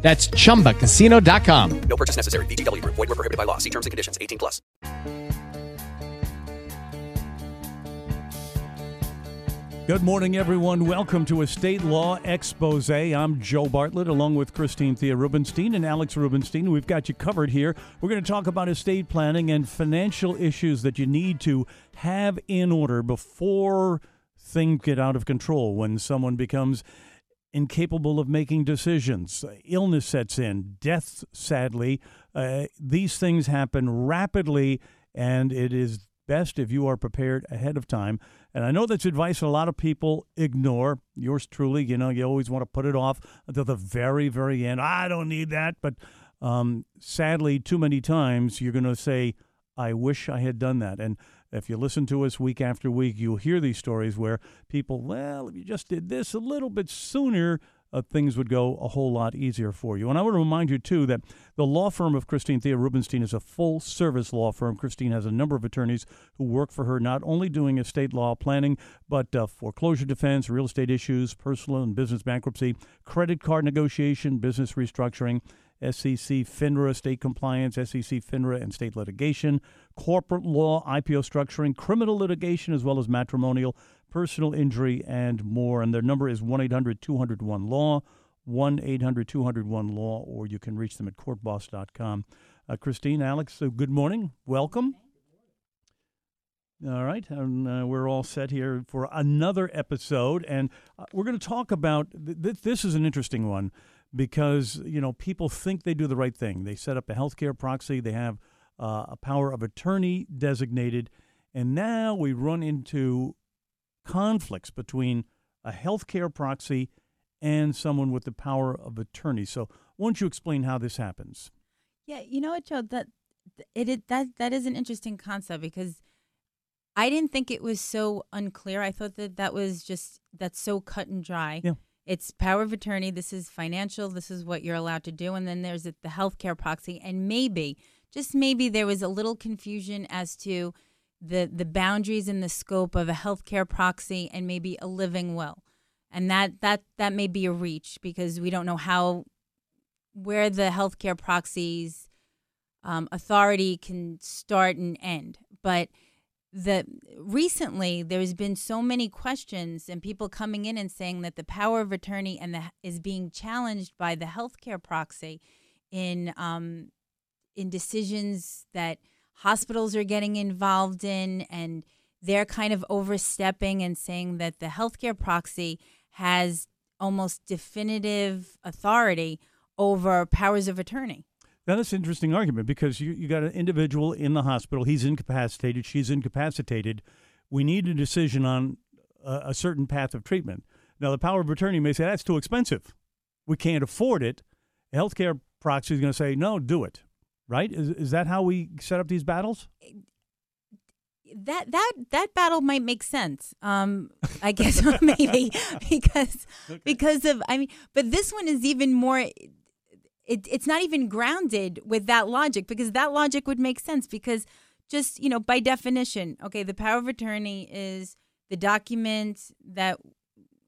That's chumbacasino.com. No purchase necessary. VGW Group. Void were prohibited by law. See terms and conditions. 18 plus. Good morning, everyone. Welcome to Estate Law Expose. I'm Joe Bartlett, along with Christine Thea Rubenstein and Alex Rubenstein. We've got you covered here. We're going to talk about estate planning and financial issues that you need to have in order before things get out of control. When someone becomes incapable of making decisions, illness sets in, death, sadly. Uh, these things happen rapidly, and it is best if you are prepared ahead of time. And I know that's advice a lot of people ignore. Yours truly, you know, you always want to put it off until the very, very end. I don't need that. But um, sadly, too many times you're going to say, I wish I had done that. And if you listen to us week after week, you'll hear these stories where people, well, if you just did this a little bit sooner, uh, things would go a whole lot easier for you. And I want to remind you, too, that the law firm of Christine Thea Rubenstein is a full service law firm. Christine has a number of attorneys who work for her, not only doing estate law planning, but uh, foreclosure defense, real estate issues, personal and business bankruptcy, credit card negotiation, business restructuring. SEC, FINRA, state compliance, SEC, FINRA, and state litigation, corporate law, IPO structuring, criminal litigation, as well as matrimonial, personal injury, and more. And their number is 1 800 201 Law, 1 800 201 Law, or you can reach them at courtboss.com. Uh, Christine, Alex, uh, good morning. Welcome. All right, and uh, we're all set here for another episode, and uh, we're going to talk about th- th- this is an interesting one because you know people think they do the right thing. They set up a healthcare proxy. They have uh, a power of attorney designated, and now we run into conflicts between a healthcare proxy and someone with the power of attorney. So, why don't you explain how this happens? Yeah, you know what, Joe? That it, it that that is an interesting concept because I didn't think it was so unclear. I thought that that was just that's so cut and dry. Yeah. It's power of attorney. This is financial. This is what you're allowed to do. And then there's the healthcare proxy. And maybe, just maybe, there was a little confusion as to the the boundaries and the scope of a healthcare proxy and maybe a living will. And that that that may be a reach because we don't know how where the healthcare proxies um, authority can start and end. But the recently there's been so many questions and people coming in and saying that the power of attorney and the is being challenged by the healthcare proxy in um, in decisions that hospitals are getting involved in and they're kind of overstepping and saying that the healthcare proxy has almost definitive authority over powers of attorney. Now, that's an interesting argument because you, you got an individual in the hospital. He's incapacitated. She's incapacitated. We need a decision on a, a certain path of treatment. Now, the power of attorney may say that's too expensive. We can't afford it. A healthcare proxy is going to say, no, do it. Right? Is, is that how we set up these battles? That that that battle might make sense. Um, I guess maybe because Okay. because of I mean, but this one is even more. It, it's not even grounded with that logic because that logic would make sense because just you know by definition, okay, the power of attorney is the document that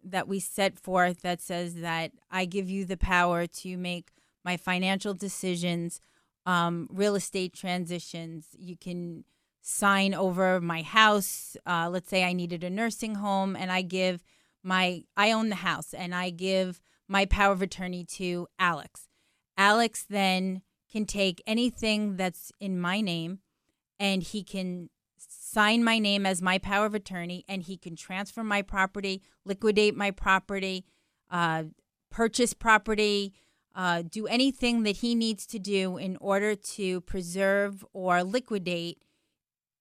that we set forth that says that I give you the power to make my financial decisions, um, real estate transitions. You can sign over my house. Uh, let's say I needed a nursing home, and I give my I own the house, and I give my power of attorney to Alex. Alex then can take anything that's in my name, and he can sign my name as my power of attorney, and he can transfer my property, liquidate my property, uh, purchase property, uh, do anything that he needs to do in order to preserve or liquidate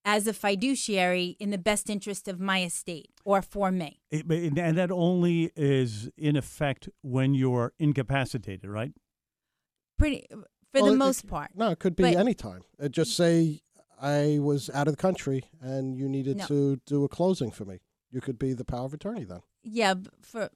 as a fiduciary in the best interest of my estate or for me. And that only is in effect when you're incapacitated, right? Pretty for Well, the it- most part. No, it could be But- any time. Uh, just say I was out of the country and you needed No. to do a closing for me. You could be the power of attorney then. Yeah, for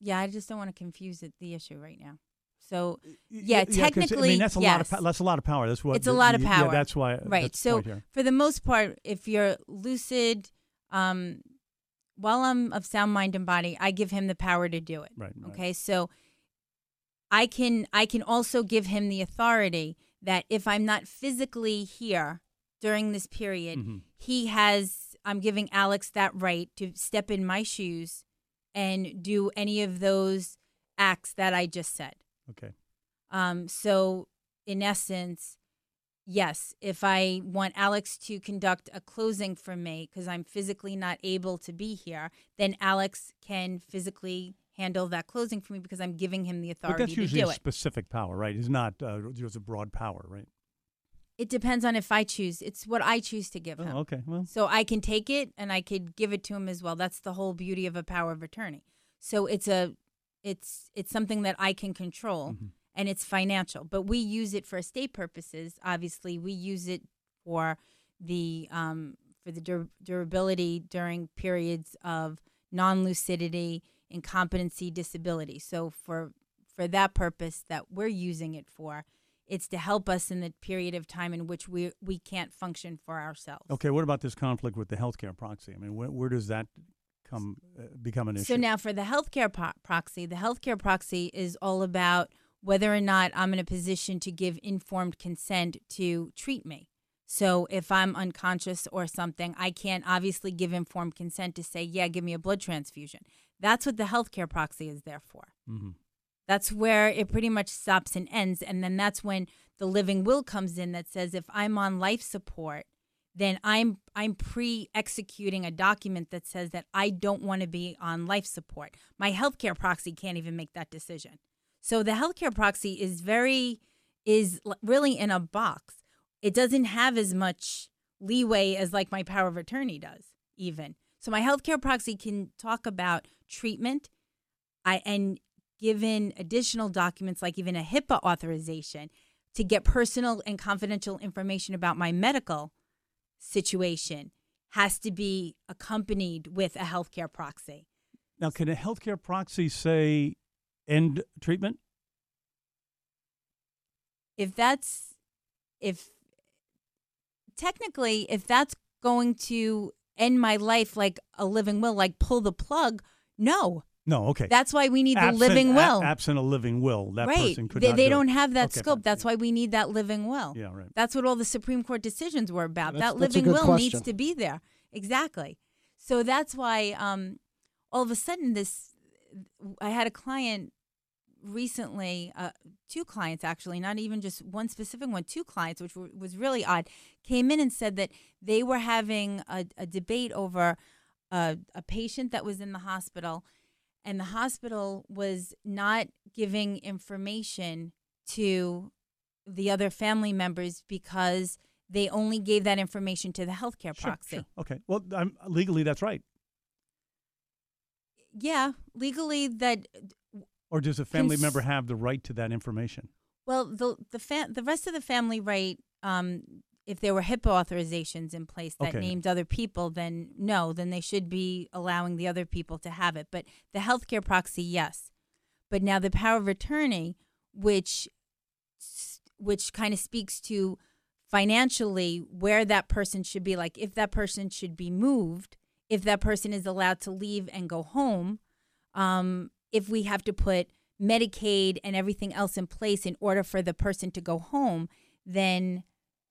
yeah, I just don't want to confuse it, the issue right now. So Y- Yeah, y- 'cause, I technically, mean, that's a lot of yes. that's a lot of power. That's what It's a lot of power. Yeah, that's why. right. that's So point for the most part, if you're lucid, um, while I'm of sound mind and body, I give him the power to do it. Right, right. Okay. So I can I can also give him the authority that if I'm not physically here during this period, Mhm. he has I'm giving Alex that right to step in my shoes and do any of those acts that I just said. Okay. Um, so, in essence, yes, if I want Alex to conduct a closing for me because I'm physically not able to be here, then Alex can physically handle that closing for me because I'm giving him the But authority that's to usually do a it. specific power, right? It's not uh, just a broad power, right? It depends on if I choose. It's what I choose to give him. Oh, okay. Well, So I can take it and I could give it to him as well. That's the whole beauty of a power of attorney. So it's a it's it's something that I can control Mm-hmm. and it's financial. But we use it for estate purposes. Obviously, we use it for the um, for the dur- durability during periods of non-lucidity, incompetency, disability. So for for that purpose that we're using it for, it's to help us in the period of time in which we we can't function for ourselves. okay. What about this conflict with the healthcare proxy? I mean, where, where does that come uh, become an issue? So now for the healthcare po- proxy, the healthcare proxy is all about whether or not I'm in a position to give informed consent to treat me. So if I'm unconscious or something, I can't obviously give informed consent to say, "Yeah, give me a blood transfusion." That's what the healthcare proxy is there for. Mhm. That's where it pretty much stops and ends. And then that's when the living will comes in that says if I'm on life support, then I'm I'm pre-executing a document that says that I don't want to be on life support. My healthcare proxy can't even make that decision. So the healthcare proxy is very is really in a box. It doesn't have as much leeway as like my power of attorney does even. So my healthcare proxy can talk about treatment, I and given additional documents like even a HIPAA authorization to get personal and confidential information about my medical situation has to be accompanied with a healthcare proxy. Now, can a healthcare proxy say end treatment? If that's if technically if that's going to end my life like a living will like pull the plug, no. No. Okay. That's why we need the Absent- living a- will. absent a living will, that right. person could they not they do don't it. have that Okay, scope. fine. That's why we need that living will. Yeah, right. That's what all the Supreme Court decisions were about. That's- that that's living good will needs to be there. Exactly. So that's why um, all of a sudden this I had a client recently, uh, two clients actually, not even just one specific one, two clients, which were, was really odd, came in and said that they were having a, a debate over a, a patient that was in the hospital, and the hospital was not giving information to the other family members because they only gave that information to the healthcare Sure, proxy. sure. Okay. Well, I'm, legally, that's right. Yeah, legally that Or does a family Cons- member have the right to that information? Well, the the fa- the rest of the family right. Um, if there were HIPAA authorizations in place that Okay. named other people, then no, then they should be allowing the other people to have it. But the healthcare proxy, yes. But now the power of attorney, which which kind of speaks to financially where that person should be, like if that person should be moved, if that person is allowed to leave and go home, um, if we have to put Medicaid and everything else in place in order for the person to go home, then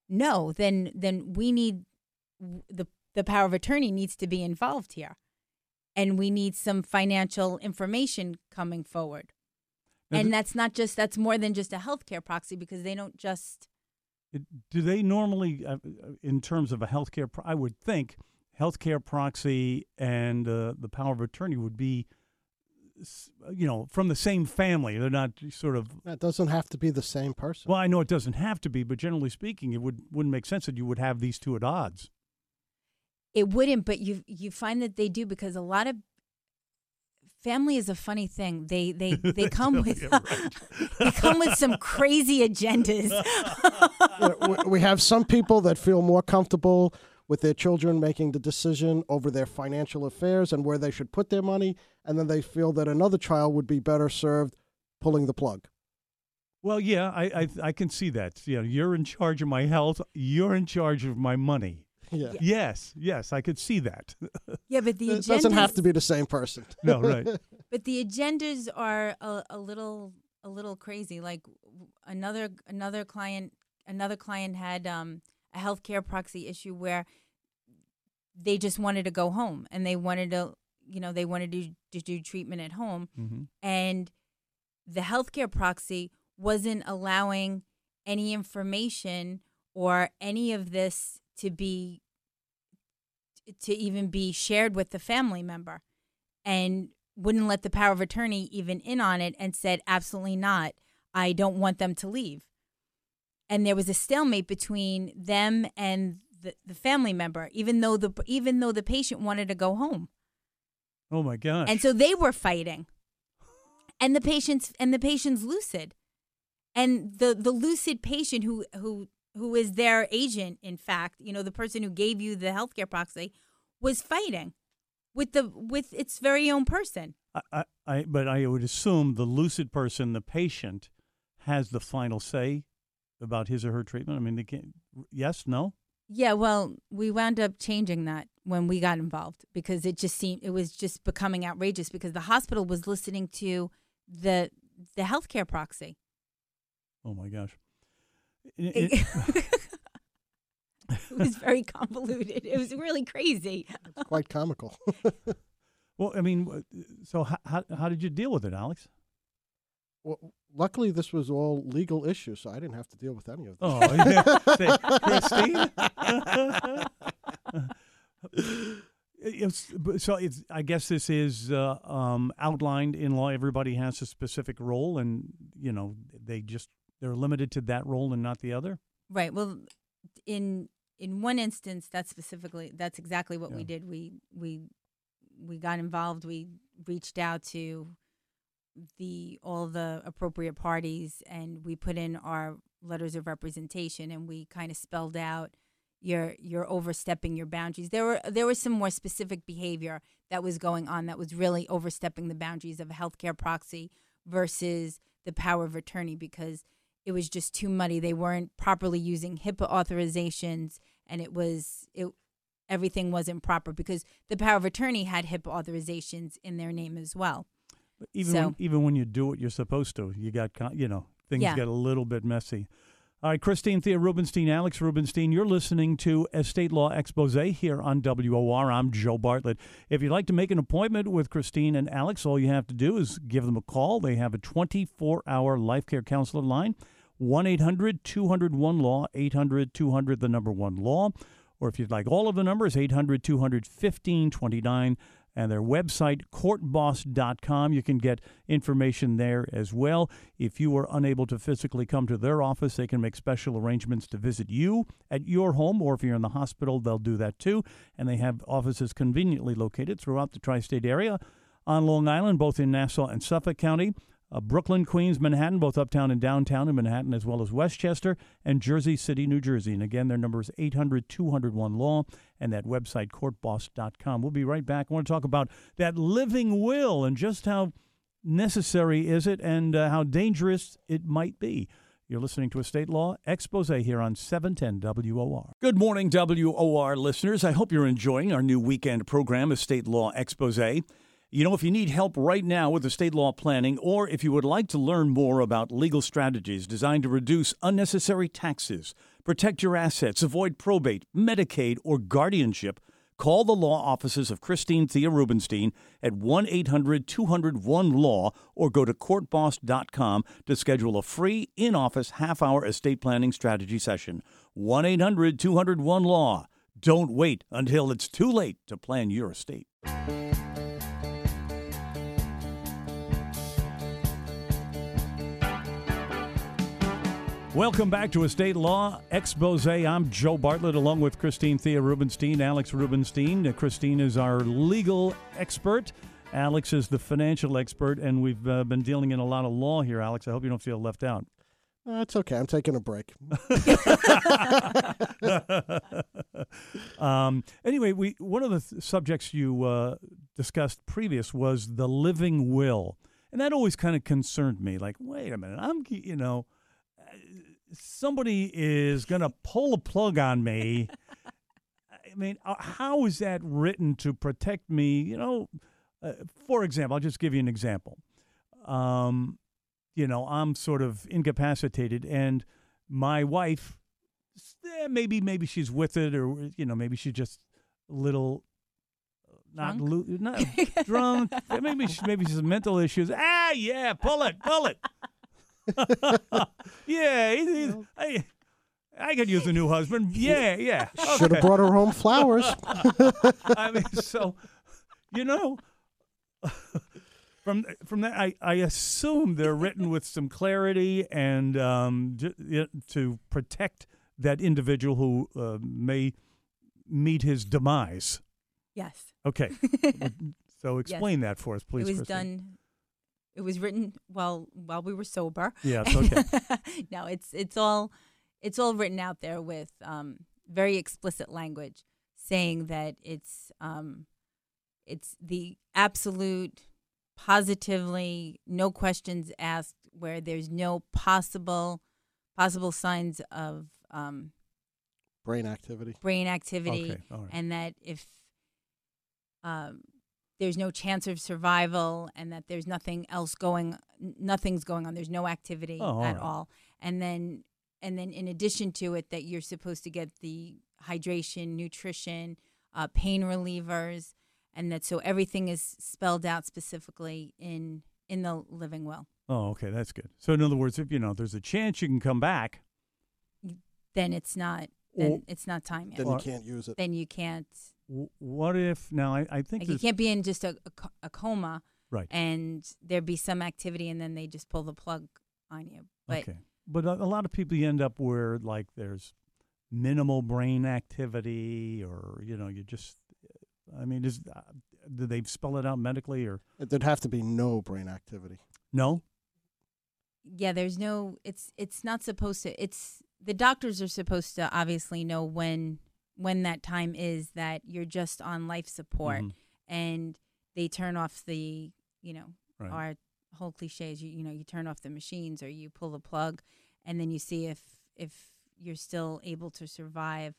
no, then then we need the the power of attorney needs to be involved here, and we need some financial information coming forward. Now, and that's not just that's more than just a healthcare proxy because they don't just It- Do they normally, uh, uh, in terms of a healthcare, pro- I would think healthcare proxy and uh, the power of attorney would be, you know, from the same family. They're not sort of. That doesn't have to be the same person. Well, I know it doesn't have to be, but generally speaking, it would wouldn't make sense that you would have these two at odds. it wouldn't but you you find that they do because a lot of family is a funny thing. They they they come with they come with some crazy agendas. You know, we- we have some people that feel more comfortable with their children making the decision over their financial affairs and where they should put their money, and then they feel that another child would be better served pulling the plug. Well, yeah, I, I I can see that. You know, you're in charge of my health. You're in charge of my money. Yeah. Yes, yes, I could see that. Yeah, but the It agendas doesn't have to be the same person. no, right. but the agendas are a, a little a little crazy. Like another another client another client had um, a healthcare proxy issue where they just wanted to go home and they wanted to you know they wanted to, to do treatment at home. Hmm and the healthcare proxy wasn't allowing any information or any of this to be to even be shared with the family member and wouldn't let the power of attorney even in on it and said absolutely not. I don't want them to leave and there was a stalemate between them and the, the family member even though the even though the patient wanted to go home. Oh my gosh. and so they were fighting. And the patient's and the patient's lucid. And the the lucid patient who who who is their agent in fact you know the person who gave you the healthcare proxy was fighting with the with its very own person. I, I, I, but I would assume the lucid person, the patient, has the final say about his or her treatment. I mean, they can't. Yes, no. yeah well we wound up changing that when we got involved because it just seemed it was just becoming outrageous because the hospital was listening to the the healthcare proxy Oh my gosh. it, It- it was very convoluted it was really crazy It's quite comical. well, I mean, so how, how how did you deal with it, Alex? Well, luckily, this was all legal issues, so I didn't have to deal with any of this. Oh, yeah. Say, Christine. It's, so it's. I guess this is uh, um, outlined in law. Everybody has a specific role, and you know they just they're limited to that role and not the other. Right. Well, in in one instance, that's specifically that's exactly what we did. We we we got involved. We reached out to the all the appropriate parties, and we put in our letters of representation, and we kind of spelled out you're you're overstepping your boundaries. There were there was some more specific behavior that was going on that was really overstepping the boundaries of a healthcare proxy versus the power of attorney because it was just too muddy. They weren't properly using HIPAA authorizations, and it was it everything wasn't proper because the power of attorney had HIPAA authorizations in their name as well. But even So- when, even when you do what you're supposed to, you got you know things Yeah. get a little bit messy. All right, Christine Thea Rubenstein, Alex Rubenstein, you're listening to Estate Law Expose here on WOR. I'm Joe Bartlett. If you'd like to make an appointment with Christine and Alex, all you have to do is give them a call. They have a 24 hour life care counselor line, 1 800 201 Law, 800 200 the number one law. Or if you'd like all of the numbers, 800 200 1529 and their website, courtboss.com. You can get information there as well. If you are unable to physically come to their office, they can make special arrangements to visit you at your home, or if you're in the hospital, they'll do that too. And they have offices conveniently located throughout the tri state area on Long Island, both in Nassau and Suffolk County. Uh, Brooklyn, Queens, Manhattan, both uptown and downtown in Manhattan, as well as Westchester and Jersey City, New Jersey. And again, their number is 800 201 Law and that website, courtboss.com. We'll be right back. I want to talk about that living will and just how necessary is it and uh, how dangerous it might be. You're listening to a state law expose here on 710 WOR. Good morning, WOR listeners. I hope you're enjoying our new weekend program, Estate Law Expose. You know, if you need help right now with estate law planning, or if you would like to learn more about legal strategies designed to reduce unnecessary taxes, protect your assets, avoid probate, Medicaid, or guardianship, call the law offices of Christine Thea Rubenstein at 1 800 201 Law or go to courtboss.com to schedule a free in office half hour estate planning strategy session. 1 800 201 Law. Don't wait until it's too late to plan your estate. Welcome back to Estate Law Expose. I'm Joe Bartlett along with Christine Thea Rubenstein, Alex Rubenstein. Christine is our legal expert. Alex is the financial expert, and we've uh, been dealing in a lot of law here, Alex. I hope you don't feel left out. Uh, it's okay. I'm taking a break. um, anyway, we one of the th- subjects you uh, discussed previous was the living will, and that always kind of concerned me. Like, wait a minute, I'm you know, somebody is going to pull a plug on me. I mean, uh, how is that written to protect me? You know, uh, for example, I'll just give you an example. Um, you know, I'm sort of incapacitated, and my wife, eh, maybe maybe she's with it, or you know, maybe she's just a little uh, not Drunk? lo- not drunk. maybe she, maybe she's mental issues. Ah, yeah, pull it, pull it. yeah, he's, he's, I, I could use a new husband. Yeah, yeah. Should have brought her home flowers. I mean, so you know, from from that, I, I assume they're written with some clarity and um, j- y- to protect that individual who uh, may meet his demise. Yes. Okay, so explain that for us, please. it was Kristen. done. It was written while while we were sober. Yeah, it's okay. no, it's it's all it's all written out there with um, very explicit language saying that it's um, it's the absolute, positively, no questions asked, where there's no possible possible signs of um, Brain activity. brain activity, Okay, all right. and that if um, there's no chance of survival, and that there's nothing else going, nothing's going on. There's no activity Oh, all at right. all, and then and then in addition to it, that you're supposed to get the hydration, nutrition, uh, pain relievers, and that so everything is spelled out specifically in in the living will. Oh, okay, that's good. So, in other words, if you know there's a chance you can come back, Then it's not. Then Well, it's not time yet. Then you can't use it. Then you can't. W- what if now? I, I think Like you can't be in just a, a, a coma right. and there be some activity and then they just pull the plug on you. But okay. But a, a lot of people you end up where like there's minimal brain activity, or you know, you just. I mean, is uh, do they spell it out medically or There'd have to be no brain activity. no? yeah, there's no. It's it's not supposed to. It's the doctors are supposed to obviously know when when that time is that you're just on life support Mhm. and they turn off the you know Right. our whole cliche is you you know you turn off the machines or you pull the plug and then you see if if you're still able to survive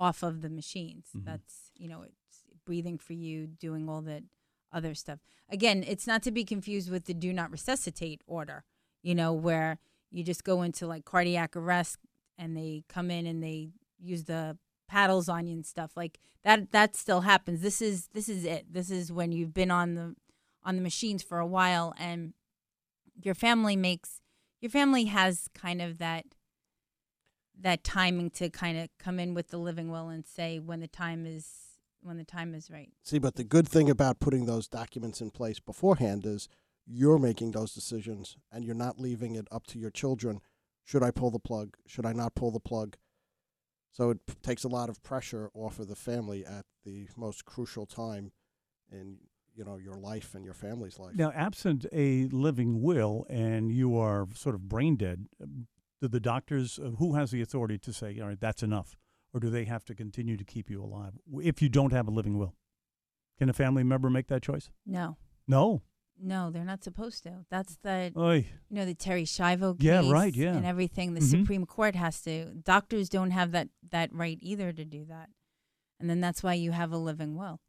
off of the machines Mhm. that's you know it's breathing for you doing all that other stuff again it's not to be confused with the do not resuscitate order you know where you just go into like cardiac arrest and they come in and they use the paddles on you and stuff like that that still happens this is this is it this is when you've been on the on the machines for a while and your family makes your family has kind of that that timing to kind of come in with the living will and say when the time is when the time is right See, but the good thing about putting those documents in place beforehand is you're making those decisions and you're not leaving it up to your children. Should I pull the plug? Should I not pull the plug? So it p- takes a lot of pressure off of the family at the most crucial time in you know your life and your family's life. Now, absent a living will, and you are sort of brain dead, um, do the doctors uh, who has the authority to say, all right, that's enough, or do they have to continue to keep you alive if you don't have a living will? Can a family member make that choice? no No. No they're not supposed to that's the Oy. you know the Terri Schiavo case Yeah, right, yeah. and everything the Mhm. Supreme Court has to doctors don't have that that right either to do that and then that's why you have a living will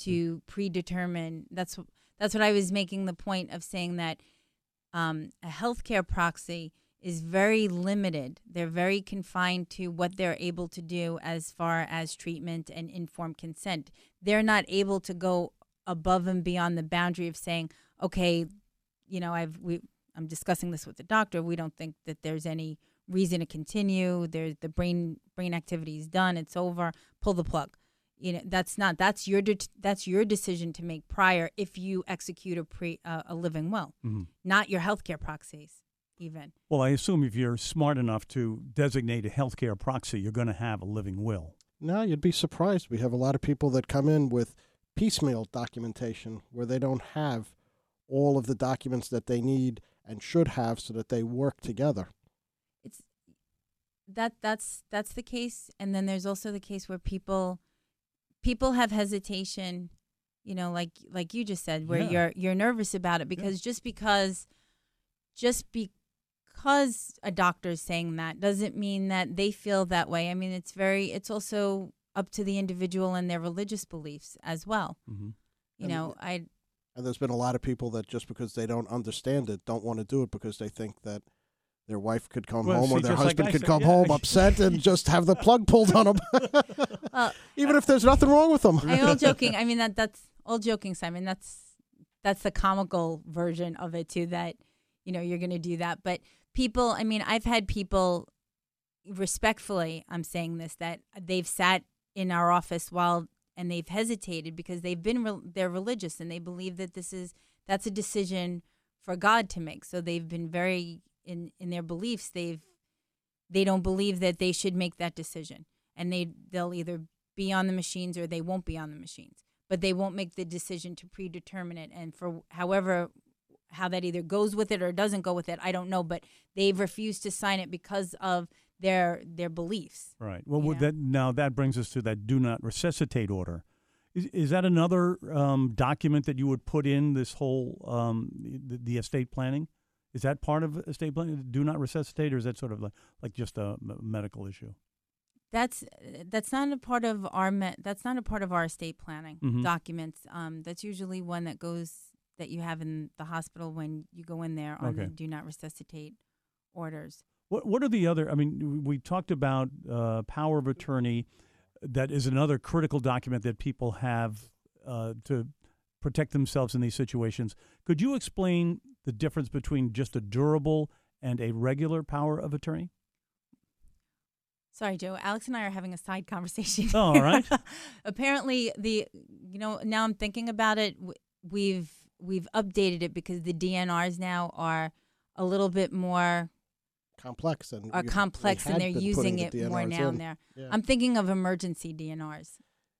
to predetermine that's that's what I was making the point of saying that um, a healthcare proxy is very limited. They're very confined to what they're able to do as far as treatment and informed consent. They're not able to go above and beyond the boundary of saying, okay, you know, I've we I'm discussing this with the doctor. We don't think that there's any reason to continue. There's the brain brain activity is done. It's over. Pull the plug. You know, that's not that's your de- that's your decision to make prior if you execute a pre uh, a living will, Mhm. not your healthcare proxies even. Well, I assume if you're smart enough to designate a healthcare proxy, you're going to have a living will. No, you'd be surprised. We have a lot of people that come in with piecemeal documentation where they don't have all of the documents that they need and should have so that they work together. it's that that's that's the case and then there's also the case where people people have hesitation you know like like you just said where Yeah. you're you're nervous about it because just because just because a doctor is saying that doesn't mean that they feel that way i mean it's very it's also up to the individual and their religious beliefs as well hmm you And- know i And there's been a lot of people that just because they don't understand it don't want to do it because they think that their wife could come Well, home or their just like husband could said, come yeah. home upset and just have the plug pulled on them. Well, Even if there's nothing wrong with them. I'm all joking. I mean that that's all joking, Simon. That's that's the comical version of it too. That you know you're going to do that, but people. I mean, I've had people respectfully. I'm saying this that they've sat in our office while and they've hesitated because they've been re- they're religious and they believe that this is that's a decision for God to make. So they've been very in in their beliefs. They've they don't believe that they should make that decision, and they they'll either be on the machines or they won't be on the machines. But they won't make the decision to predetermine it. And for however how that either goes with it or doesn't go with it, I don't know. But they've refused to sign it because of their their beliefs. Right. Well, would that now that brings us to that do not resuscitate order. Is, is that another um, document that you would put in this whole um, the, the estate planning? Is that part of estate planning? Do not resuscitate, or is that sort of like, like just a medical issue? That's that's not a part of our me- that's not a part of our estate planning Mhm. documents. Um, that's usually one that goes that you have in the hospital when you go in there on the do not resuscitate orders. What What are the other? I mean, we talked about uh, power of attorney. That is another critical document that people have uh, to protect themselves in these situations. Could you explain the difference between just a durable and a regular power of attorney? Sorry, Joe. Alex and I are having a side conversation. Oh, all right. Apparently, the you know now I'm thinking about it. We've we've updated it because the DNRs now are a little bit more complex and are complex they and had they're using putting it the more now. in. And there, Yeah. I'm thinking of emergency DNRs.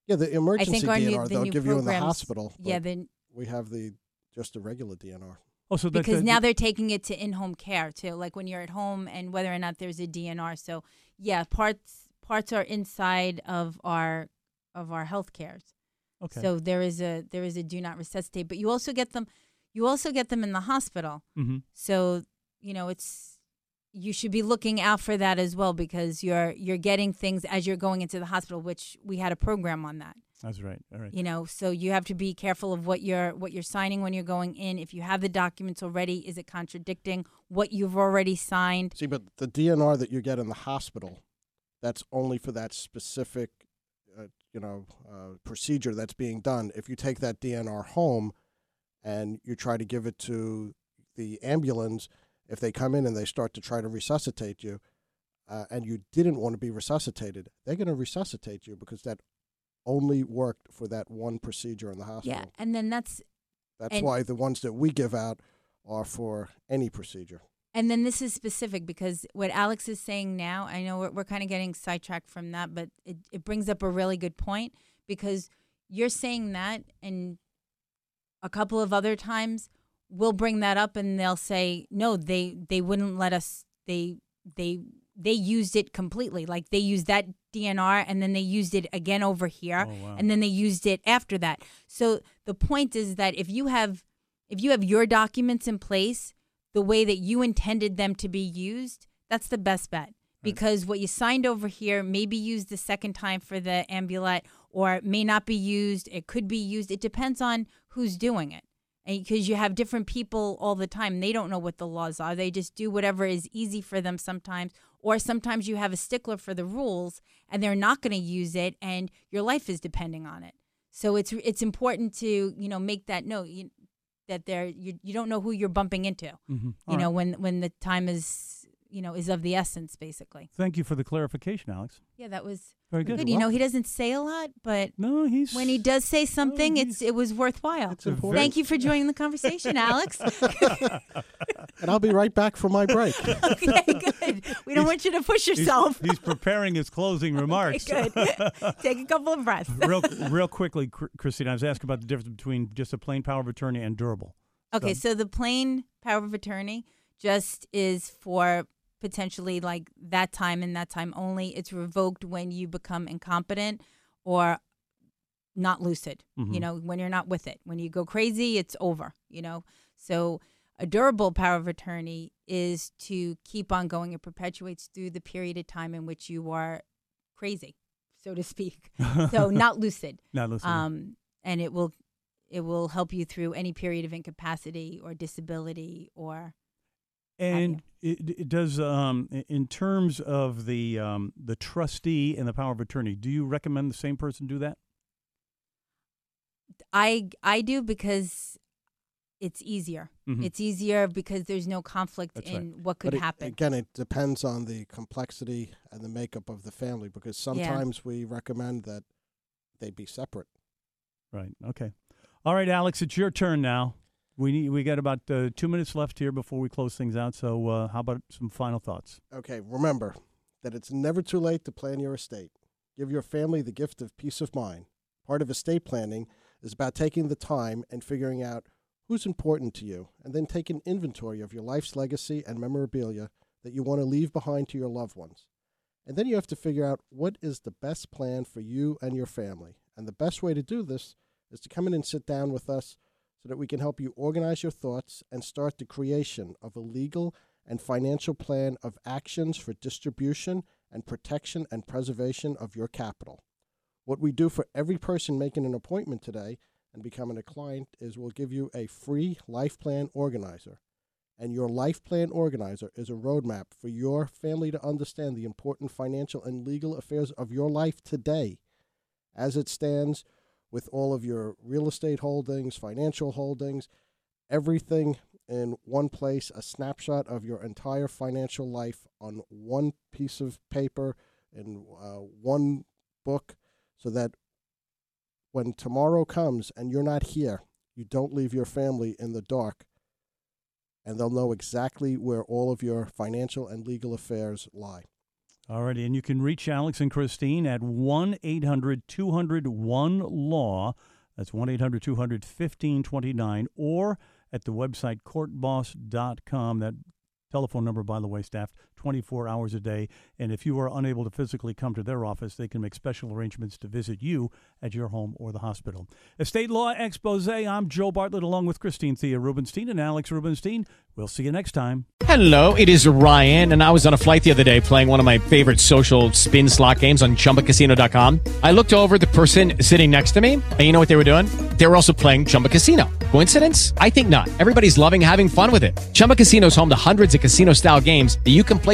yeah, the I emergency think DNR new the they'll new give you in the hospital. Yeah, but the, we have the just a regular DNR. Oh, so that, because that- now they're taking it to in-home care too, like when you're at home and whether or not there's a DNR. So yeah, parts parts are inside of our of our health cares. okay. So there is a there is a do not resuscitate, but you also get them you also get them in the hospital. hmm So, you know, it's you should be looking out for that as well because you're you're getting things as you're going into the hospital, which we had a program on that. That's right. All right. You know, so you have to be careful of what you're what you're signing when you're going in. If you have the documents already, is it contradicting what you've already signed? See, but the DNR that you get in the hospital, that's only for that specific, uh, you know, uh, procedure that's being done. If you take that DNR home, and you try to give it to the ambulance, if they come in and they start to try to resuscitate you, uh, and you didn't want to be resuscitated, they're going to resuscitate you because that only worked for that one procedure in the hospital. Yeah, and then that's That's why the ones that we give out are for any procedure. And then this is specific because what Alex is saying now, I know we're, we're kind of getting sidetracked from that, but it, it brings up a really good point because you're saying that, and a couple of other times we'll bring that up and they'll say, no, they, they wouldn't let us, they, they, they used it completely. Like they used that DNR and then they used it again over here Oh, wow. and then they used it after that. So the point is that if you have if you have your documents in place the way that you intended them to be used, that's the best bet. Because what you signed over here may be used the second time for the ambulette or it may not be used. It could be used. It depends on who's doing it. And because you have different people all the time, they don't know what the laws are. They just do whatever is easy for them sometimes. Or sometimes you have a stickler for the rules and they're not going to use it and your life is depending on it. So it's it's important to, you know, make that note you, that they're you, you don't know who you're bumping into. Mhm. You know, when when the time is you know, is of the essence, basically. Thank you for the clarification, Alex. Yeah, that was Very good. good. You know, he doesn't say a lot, but No, he's when he does say oh, something, it's it was worthwhile. It's important. Thank you for joining the conversation, Alex. And I'll be right back for my break. okay, good. We don't want you to push yourself. he's preparing his closing remarks. Okay, good. Take a couple of breaths. real, real quickly, Christine, I was asking about the difference between just a plain power of attorney and durable. Okay, so the plain power of attorney just is for potentially like that time and that time only. It's revoked when you become incompetent or not lucid. You know, when you're not with it. When you go crazy, it's over, you know. So a durable power of attorney is to keep on going. It perpetuates through the period of time in which you are crazy, so to speak. so not lucid. Now, listen. Um, and it will it will help you through any period of incapacity or disability or And it, it does um, in terms of the um, the trustee and the power of attorney. Do you recommend the same person do that? I I do because it's easier. Mhm. It's easier because there's no conflict That's right. in what could but it- happen. again, it depends on the complexity and the makeup of the family because sometimes we recommend that they be separate. Right. Okay. All right, Alex, it's your turn now. We need we got about uh, two minutes left here before we close things out. So, uh, how about some final thoughts? Okay, remember that it's never too late to plan your estate. Give your family the gift of peace of mind. Part of estate planning is about taking the time and figuring out who's important to you, and then take an inventory of your life's legacy and memorabilia that you want to leave behind to your loved ones. And then you have to figure out what is the best plan for you and your family. And the best way to do this is to come in and sit down with us so that we can help you organize your thoughts and start the creation of a legal and financial plan of actions for distribution and protection and preservation of your capital. What we do for every person making an appointment today and becoming a client is we'll give you a free life plan organizer. And your life plan organizer is a roadmap for your family to understand the important financial and legal affairs of your life today as it stands with all of your real estate holdings, financial holdings, everything in one place, a snapshot of your entire financial life on one piece of paper in uh, one book so that when tomorrow comes and you're not here, you don't leave your family in the dark and they'll know exactly where all of your financial and legal affairs lie. Alrighty, and you can reach Alex and Christine at 1 800 201 Law. That's 1 800 200 1529, or at the website courtboss.com. That telephone number, by the way, staffed 24 hours a day. And if you are unable to physically come to their office, they can make special arrangements to visit you at your home or the hospital. Estate Law Expose. I'm Joe Bartlett along with Christine Thea Rubenstein and Alex Rubenstein. We'll see you next time. Hello, it is Ryan, and I was on a flight the other day playing one of my favorite social spin slot games on chumbacasino.com. I looked over the person sitting next to me, and you know what they were doing? They were also playing Chumba Casino. Coincidence? I think not. Everybody's loving having fun with it. Chumba Casino is home to hundreds of casino style games that you can play